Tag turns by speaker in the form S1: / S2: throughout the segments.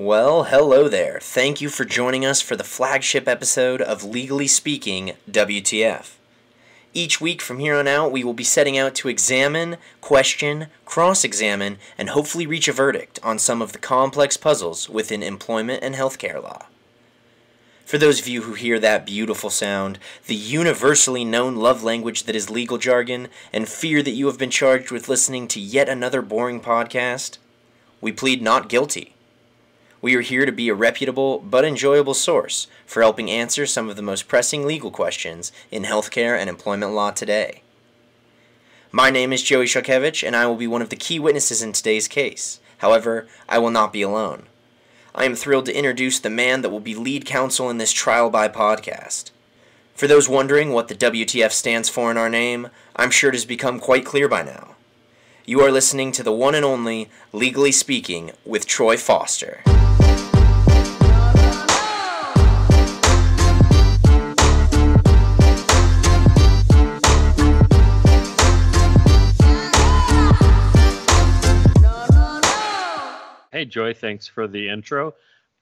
S1: Well, hello there. Thank you for joining us for the flagship episode of Legally Speaking WTF. Each week from here on out, we will be setting out to examine, question, cross examine, and hopefully reach a verdict on some of the complex puzzles within employment and healthcare law. For those of you who hear that beautiful sound, the universally known love language that is legal jargon, and fear that you have been charged with listening to yet another boring podcast, we plead not guilty. We are here to be a reputable but enjoyable source for helping answer some of the most pressing legal questions in healthcare and employment law today. My name is Joey Shukevich, and I will be one of the key witnesses in today's case. However, I will not be alone. I am thrilled to introduce the man that will be lead counsel in this trial by podcast. For those wondering what the WTF stands for in our name, I'm sure it has become quite clear by now. You are listening to the one and only Legally Speaking with Troy Foster.
S2: Hey, Joy, thanks for the intro.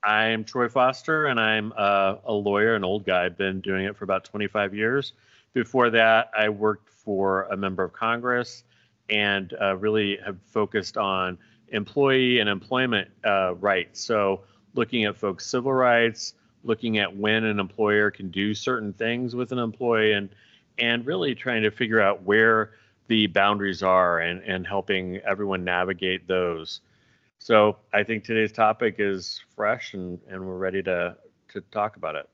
S2: I'm Troy Foster, and I'm uh, a lawyer, an old guy. I've been doing it for about 25 years. Before that, I worked for a member of Congress and uh, really have focused on employee and employment uh, rights. So, looking at folks' civil rights, looking at when an employer can do certain things with an employee, and and really trying to figure out where the boundaries are and, and helping everyone navigate those. So I think today's topic is fresh and, and we're ready to, to talk about it.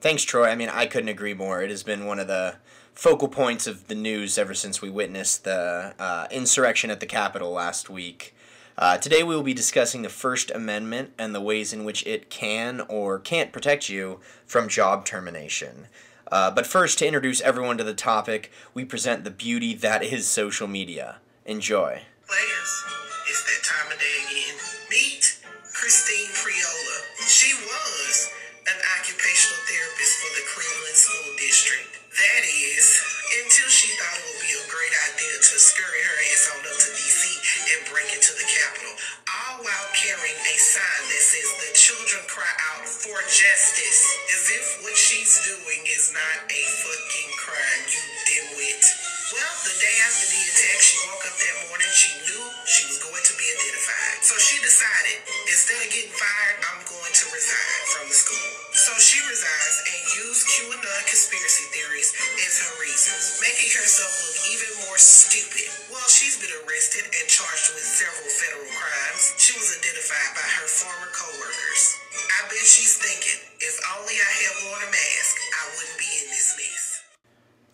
S1: Thanks, Troy. I mean, I couldn't agree more. It has been one of the focal points of the news ever since we witnessed the uh, insurrection at the Capitol last week. Uh, today, we will be discussing the First Amendment and the ways in which it can or can't protect you from job termination. Uh, but first, to introduce everyone to the topic, we present the beauty that is social media. Enjoy.
S3: Players, it's that time of day again. Meet Christine Priola. She was an occupational therapist for the Cleveland School District. That is, until she thought it would be a great idea to scurry her ass on up to DC and break into the Capitol, all while carrying a sign that says the children cry out for justice, as if what she's doing is not a fucking crime, you dimwit. Well, the day after the attack, she woke up that morning, decided, instead of getting fired, I'm going to resign from the school. So she resigns and used QAnon conspiracy theories as her reasons, making herself look even more stupid. Well, she's been arrested and charged with several federal crimes. She was identified by her former co-workers. I bet she's thinking, if only I had worn a mask,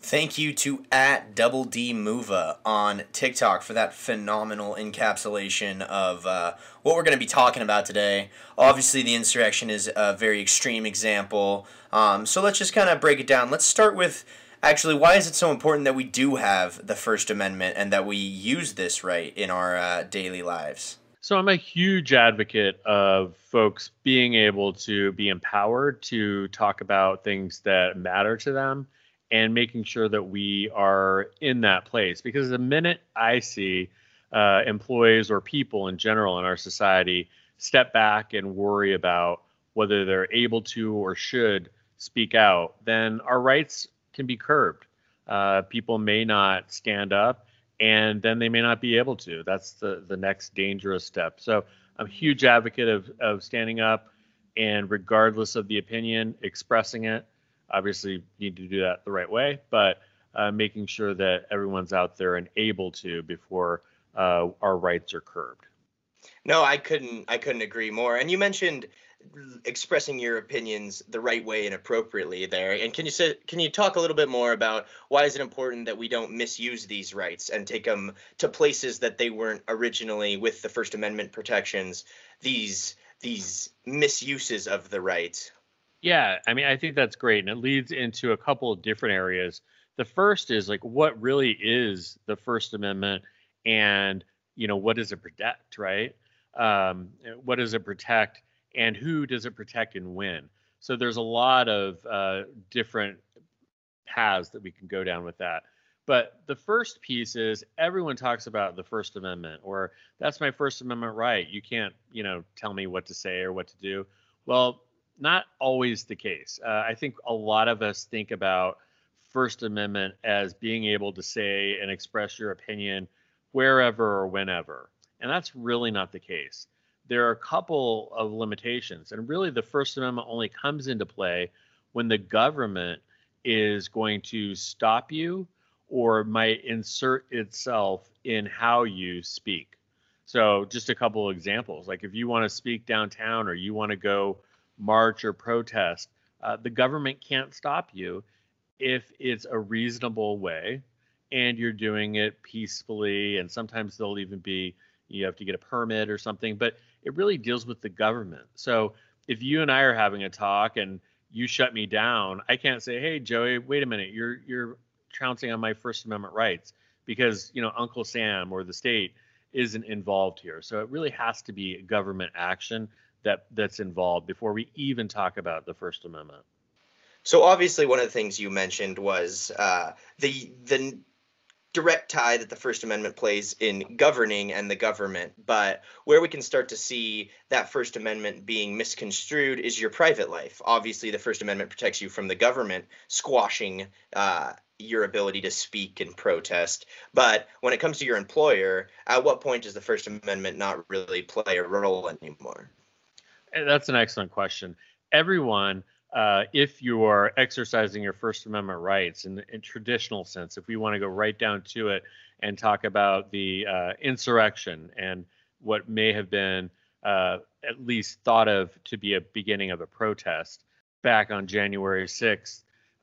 S1: Thank you to at Double D Mova on TikTok for that phenomenal encapsulation of uh, what we're going to be talking about today. Obviously, the insurrection is a very extreme example. Um, so let's just kind of break it down. Let's start with actually why is it so important that we do have the First Amendment and that we use this right in our uh, daily lives?
S2: So I'm a huge advocate of folks being able to be empowered to talk about things that matter to them and making sure that we are in that place. Because the minute I see uh, employees or people in general in our society step back and worry about whether they're able to or should speak out, then our rights can be curbed. Uh, people may not stand up and then they may not be able to. That's the, the next dangerous step. So I'm a huge advocate of, of standing up and regardless of the opinion, expressing it obviously need to do that the right way, but uh, making sure that everyone's out there and able to before uh, our rights are curbed.
S1: No, I couldn't. I couldn't agree more. And you mentioned expressing your opinions the right way and appropriately there. And can you say, can you talk a little bit more about why is it important that we don't misuse these rights and take them to places that they weren't originally with the First Amendment protections? These these misuses of the rights.
S2: Yeah, I mean, I think that's great, and it leads into a couple of different areas. The first is like, what really is the First Amendment, and you know, what does it protect, right? Um, what does it protect, and who does it protect, and when? So there's a lot of uh, different paths that we can go down with that. But the first piece is everyone talks about the First Amendment, or that's my First Amendment right. You can't, you know, tell me what to say or what to do. Well, not always the case. Uh, I think a lot of us think about First Amendment as being able to say and express your opinion wherever or whenever. And that's really not the case. There are a couple of limitations. And really, the First Amendment only comes into play when the government is going to stop you or might insert itself in how you speak. So, just a couple of examples. Like if you want to speak downtown or you want to go march or protest, uh, the government can't stop you if it's a reasonable way and you're doing it peacefully. And sometimes there'll even be, you have to get a permit or something, but it really deals with the government. So, if you and I are having a talk and you shut me down, I can't say, "Hey, Joey, wait a minute. You're you're trouncing on my First Amendment rights because you know Uncle Sam or the state isn't involved here. So it really has to be government action that that's involved before we even talk about the First Amendment.
S1: So obviously, one of the things you mentioned was uh, the the direct tie that the First Amendment plays in governing and the government. But where we can start to see that First Amendment being misconstrued is your private life. Obviously, the First Amendment protects you from the government squashing uh, your ability to speak and protest. But when it comes to your employer, at what point does the First Amendment not really play a role anymore?
S2: That's an excellent question. Everyone, uh, if you are exercising your First Amendment rights in, in traditional sense, if we want to go right down to it and talk about the uh, insurrection and what may have been uh, at least thought of to be a beginning of a protest back on January 6th,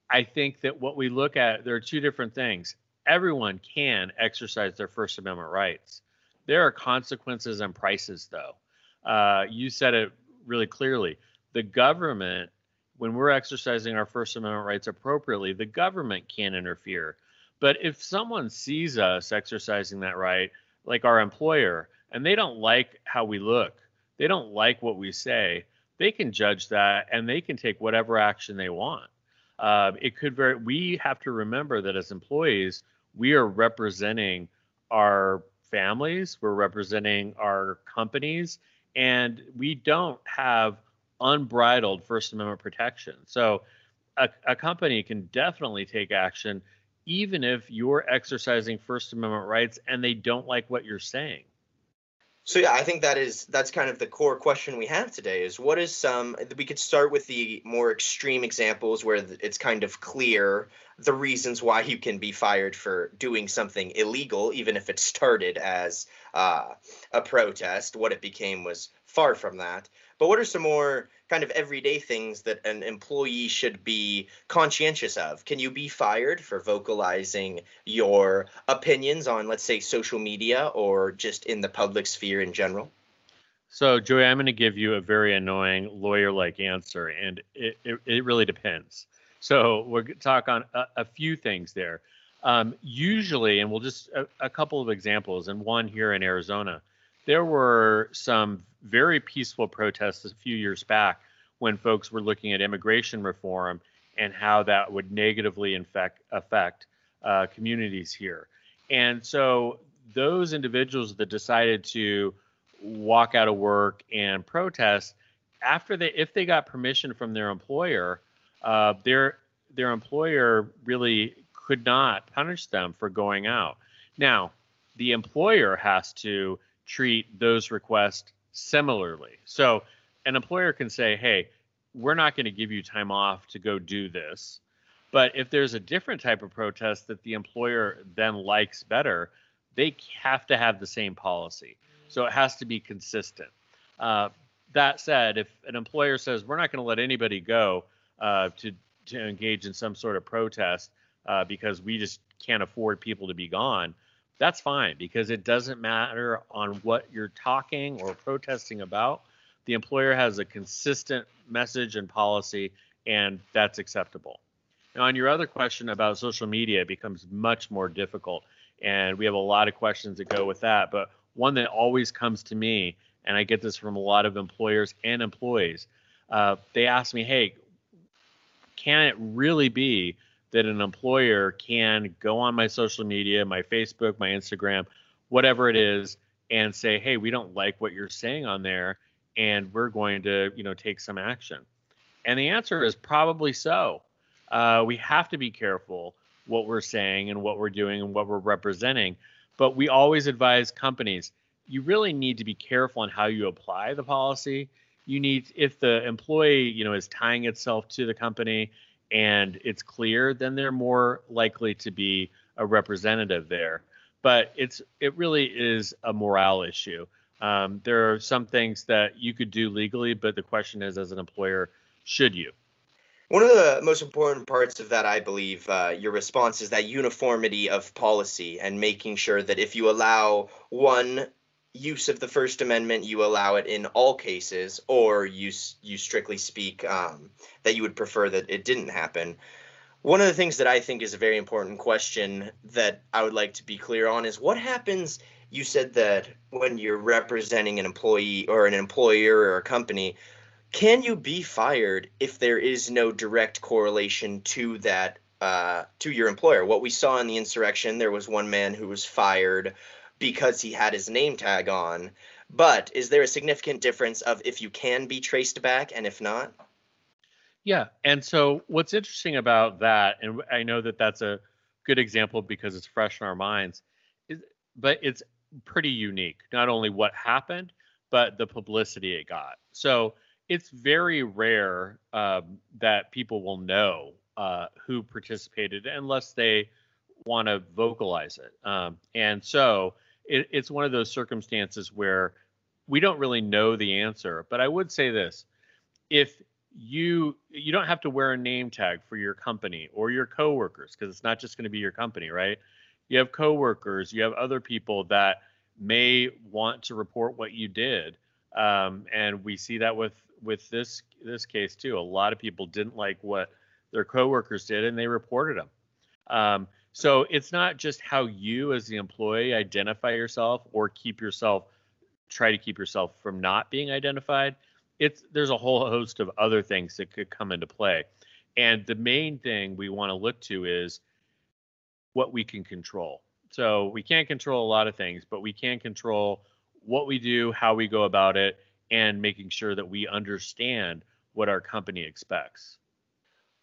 S2: I think that what we look at, there are two different things. Everyone can exercise their First Amendment rights. There are consequences and prices, though. Uh, you said it really clearly. The government, when we're exercising our First Amendment rights appropriately, the government can't interfere. But if someone sees us exercising that right, like our employer, and they don't like how we look, they don't like what we say, they can judge that and they can take whatever action they want. Uh, it could very. We have to remember that as employees, we are representing our families, we're representing our companies, and we don't have unbridled First Amendment protection. So, a, a company can definitely take action even if you're exercising First Amendment rights and they don't like what you're saying.
S1: So yeah, I think that is that's kind of the core question we have today is what is some we could start with the more extreme examples where it's kind of clear the reasons why you can be fired for doing something illegal even if it started as uh, a protest. What it became was far from that but what are some more kind of everyday things that an employee should be conscientious of? Can you be fired for vocalizing your opinions on, let's say, social media or just in the public sphere in general?
S2: So, Joey, I'm going to give you a very annoying lawyer like answer, and it, it, it, really depends. So, we're going to talk on a, a few things there. Um, usually, and we'll just a, a couple of examples, and one here in Arizona there were some very peaceful protests a few years back when folks were looking at immigration reform and how that would negatively infect, affect uh, communities here. And so those individuals that decided to walk out of work and protest after they if they got permission from their employer uh, their their employer really could not punish them for going out now the employer has to treat those requests similarly. So an employer can say, hey, we're not going to give you time off to go do this. But if there's a different type of protest that the employer then likes better, they have to have the same policy. So it has to be consistent. Uh, that said, if an employer says we're not going to let anybody go uh, to to engage in some sort of protest uh, because we just can't afford people to be gone, that's fine because it doesn't matter on what you're talking or protesting about. The employer has a consistent message and policy, and that's acceptable. Now, on your other question about social media, it becomes much more difficult, and we have a lot of questions that go with that. But one that always comes to me, and I get this from a lot of employers and employees, uh, they ask me, "Hey, can it really be that an employer can go on my social media, my Facebook, my Instagram, whatever it is, and say, "Hey, we don't like what you're saying on there, and we're going to, you know, take some action." And the answer is probably so. Uh, we have to be careful what we're saying and what we're doing and what we're representing. But we always advise companies you really need to be careful on how you apply the policy. You need, if the employee, you know, is tying itself to the company and it's clear, then they're more likely to be a representative there. But it's it really is a morale issue. Um, there are some things that you could do legally, but the question is, as an employer, should you?
S1: One of the most important parts of that, I believe, uh, your response is that uniformity of policy and making sure that if you allow one use of the First Amendment, you allow it in all cases, or you you strictly speak um, that you would prefer that it didn't happen. One of the things that I think is a very important question that I would like to be clear on is what happens. You said that when you're representing an employee or an employer or a company, can you be fired if there is no direct correlation to that uh, to your employer? What we saw in the insurrection, there was one man who was fired because he had his name tag on. But is there a significant difference of if you can be traced back and if not?
S2: Yeah, and so what's interesting about that, and I know that that's a good example because it's fresh in our minds, is, but it's pretty unique. Not only what happened, but the publicity it got. So it's very rare um, that people will know uh, who participated unless they want to vocalize it. Um, and so it, it's one of those circumstances where we don't really know the answer. But I would say this: if you you don't have to wear a name tag for your company or your coworkers because it's not just going to be your company, right? You have coworkers, you have other people that may want to report what you did, um, and we see that with with this this case too. A lot of people didn't like what their coworkers did, and they reported them. Um, so it's not just how you, as the employee, identify yourself or keep yourself, try to keep yourself from not being identified. It's there's a whole host of other things that could come into play, and the main thing we want to look to is what we can control. So we can't control a lot of things, but we can control what we do, how we go about it, and making sure that we understand what our company expects.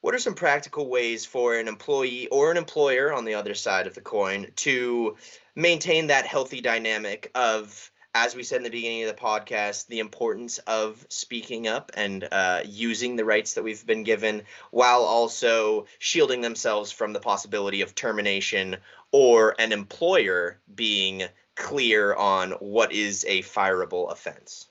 S1: What are some practical ways for an employee or an employer on the other side of the coin to maintain that healthy dynamic of, as we said in the beginning of the podcast, the importance of speaking up and uh, using the rights that we've been given while also shielding themselves from the possibility of termination or an employer being clear on what is a fireable offense?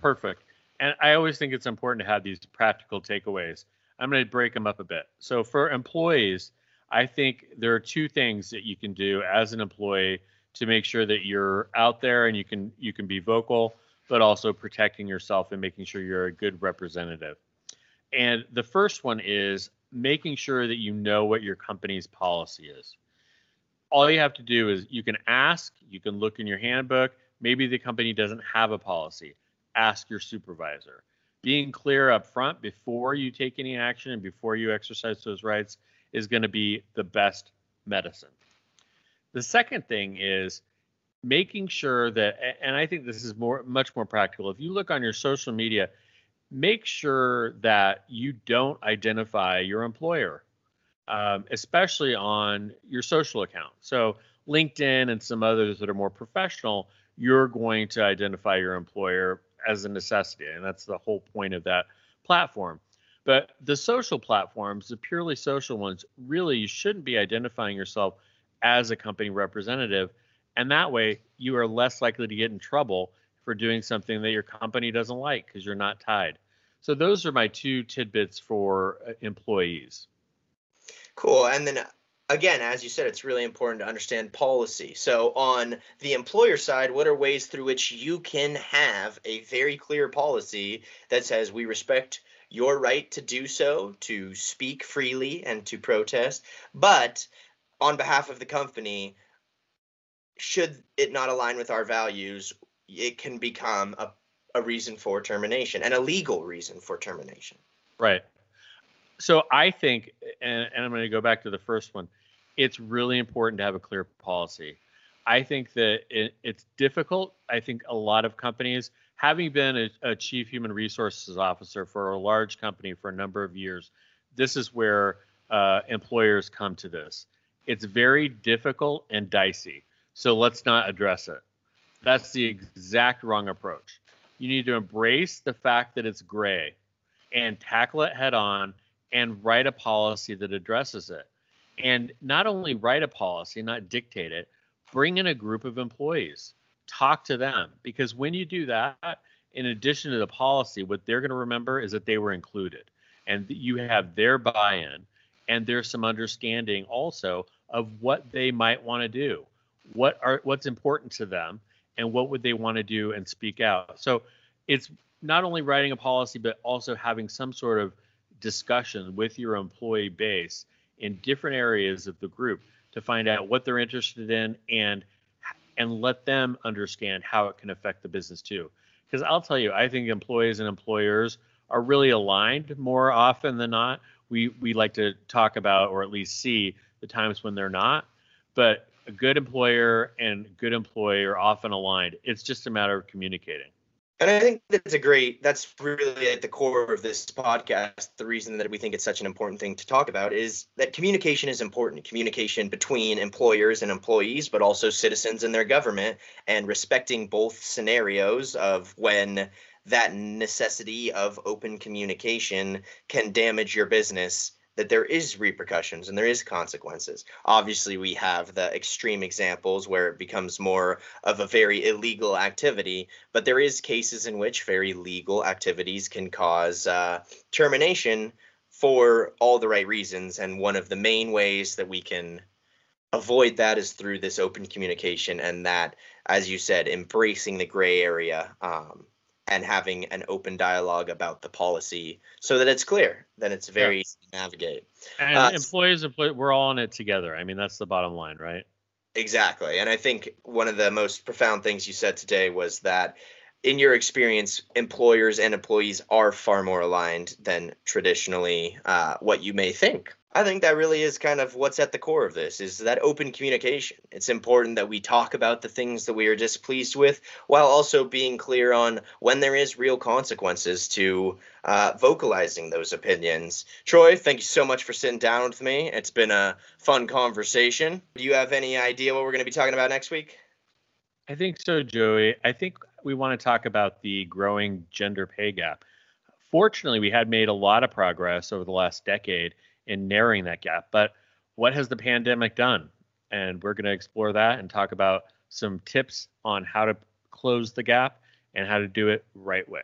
S2: Perfect. And I always think it's important to have these practical takeaways. I'm going to break them up a bit. So for employees, I think there are two things that you can do as an employee to make sure that you're out there and you can you can be vocal, but also protecting yourself and making sure you're a good representative. And the first one is making sure that you know what your company's policy is. All you have to do is you can ask, you can look in your handbook. Maybe the company doesn't have a policy ask your supervisor. Being clear up front before you take any action and before you exercise those rights is going to be the best medicine. The second thing is making sure that and I think this is more much more practical. If you look on your social media, make sure that you don't identify your employer, um, especially on your social account. So LinkedIn and some others that are more professional, you're going to identify your employer as a necessity, and that's the whole point of that platform. But the social platforms, the purely social ones, really you shouldn't be identifying yourself as a company representative, and that way you are less likely to get in trouble for doing something that your company doesn't like because you're not tied. So those are my two tidbits for uh, employees.
S1: Cool. And then again, as you said, it's really important to understand policy. So, on the employer side, what are ways through which you can have a very clear policy that says we respect your right to do so, to speak freely and to protest, but on behalf of the company, should it not align with our values, it can become a, a reason for termination and a legal reason for termination.
S2: Right. So I think, and, and I'm going to go back to the first one. It's really important to have a clear policy. I think that it, it's difficult. I think a lot of companies, having been a, a, chief human resources officer for a large company for a number of years, this is where uh, employers come to this. It's very difficult and dicey. So let's not address it. That's the exact wrong approach. You need to embrace the fact that it's gray and tackle it head on and write a policy that addresses it. And not only write a policy, not dictate it, bring in a group of employees, talk to them. Because when you do that, in addition to the policy, what they're going to remember is that they were included. And you have their buy in and there's some understanding also of what they might want to do. What are what's important to them and what would they want to do and speak out. So it's not only writing a policy but also having some sort of discussion with your employee base in different areas of the group to find out what they're interested in and and let them understand how it can affect the business too. Because i'll tell you i think employees and employers are really aligned more often than not. We we like to talk about or at least see the times when they're not but a good employer and good employee are often aligned. It's just a matter of communicating
S1: and I think that's a great, that's really at the core of this podcast. The reason that we think it's such an important thing to talk about is that communication is important. Communication between employers and employees, but also citizens and their government, and respecting both scenarios of when that necessity of open communication can damage your business that there is repercussions and there is consequences. Obviously, we have the extreme examples where it becomes more of a very illegal activity, but there is cases in which very legal activities can cause uh, termination for all the right reasons. And one of the main ways that we can avoid that is through this open communication and that, as you said, embracing the gray area. Um, and having an open dialogue about the policy so that it's clear, then it's very yeah. easy to navigate.
S2: And uh, employees, we're all in it together. I mean, that's the bottom line, right?
S1: Exactly. And I think one of the most profound things you said today was that in your experience, employers and employees are far more aligned than traditionally uh, what you may think. I think that really is kind of what's at the core of this is that open communication. It's important that we talk about the things that we are displeased with while also being clear on when there is real consequences to uh, vocalizing those opinions. Troy, thank you so much for sitting down with me. It's been a fun conversation. Do you have any idea what we're going to be talking about next week?
S2: I think so, Joey. I think we want to talk about the growing gender pay gap. Fortunately, we had made a lot of progress over the last decade in narrowing that gap. But what has the pandemic done? And we're going to explore that and talk about some tips on how to close the gap and how to do it right way.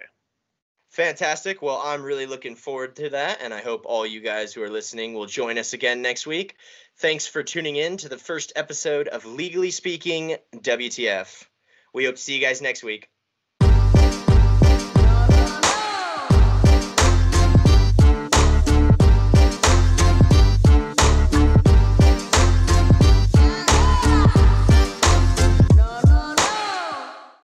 S1: Fantastic. Well, I'm really looking forward to that, and I hope all you guys who are listening will join us again next week. Thanks for tuning in to the first episode of Legally Speaking WTF. We hope to see you guys next week.